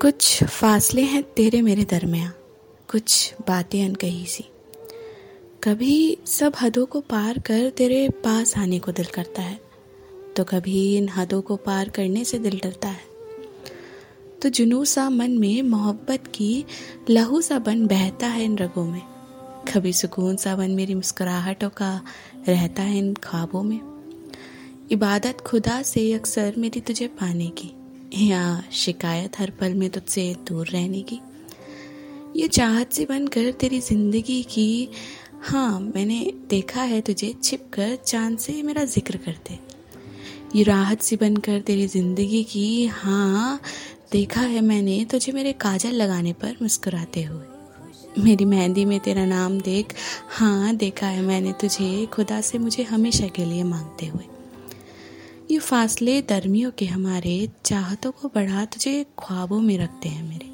कुछ फासले हैं तेरे मेरे दरमिया कुछ बातें अनकही सी। कभी सब हदों को पार कर तेरे पास आने को दिल करता है तो कभी इन हदों को पार करने से दिल डरता है। तो जुनू सा मन में मोहब्बत की लहू सा बन बहता है इन रगों में, कभी सुकून सा बन मेरी मुस्कुराहटों का रहता है इन ख्वाबों में। इबादत खुदा से अक्सर मेरी तुझे पाने की या शिकायत हर पल में तुझसे दूर रहने की। ये चाहत सी बनकर तेरी ज़िंदगी की हाँ मैंने देखा है तुझे छिप कर चाँद से मेरा ज़िक्र करते। ये राहत सी बनकर तेरी ज़िंदगी की हाँ देखा है मैंने तुझे मेरे काजल लगाने पर मुस्कुराते हुए। मेरी मेहंदी में तेरा नाम देख हाँ देखा है मैंने तुझे खुदा से मुझे हमेशा के लिए मांगते हुए। ये फासले दरमियों के हमारे चाहतों को बढ़ा तुझे ख्वाबों में रखते हैं मेरे।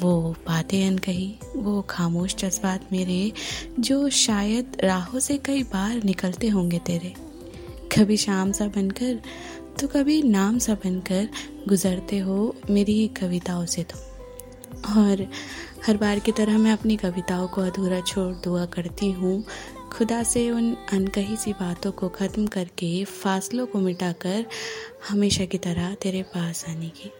वो बातें अनकही वो खामोश जज्बात मेरे, जो शायद राहों से कई बार निकलते होंगे तेरे। कभी शाम सा बनकर तो कभी नाम सा बनकर गुजरते हो मेरी कविताओं से तुम। और हर बार की तरह मैं अपनी कविताओं को अधूरा छोड़ दुआ करती हूँ। खुदा से उन अनकही सी बातों को ख़त्म करके फासलों को मिटाकर हमेशा की तरह तेरे पास आने की।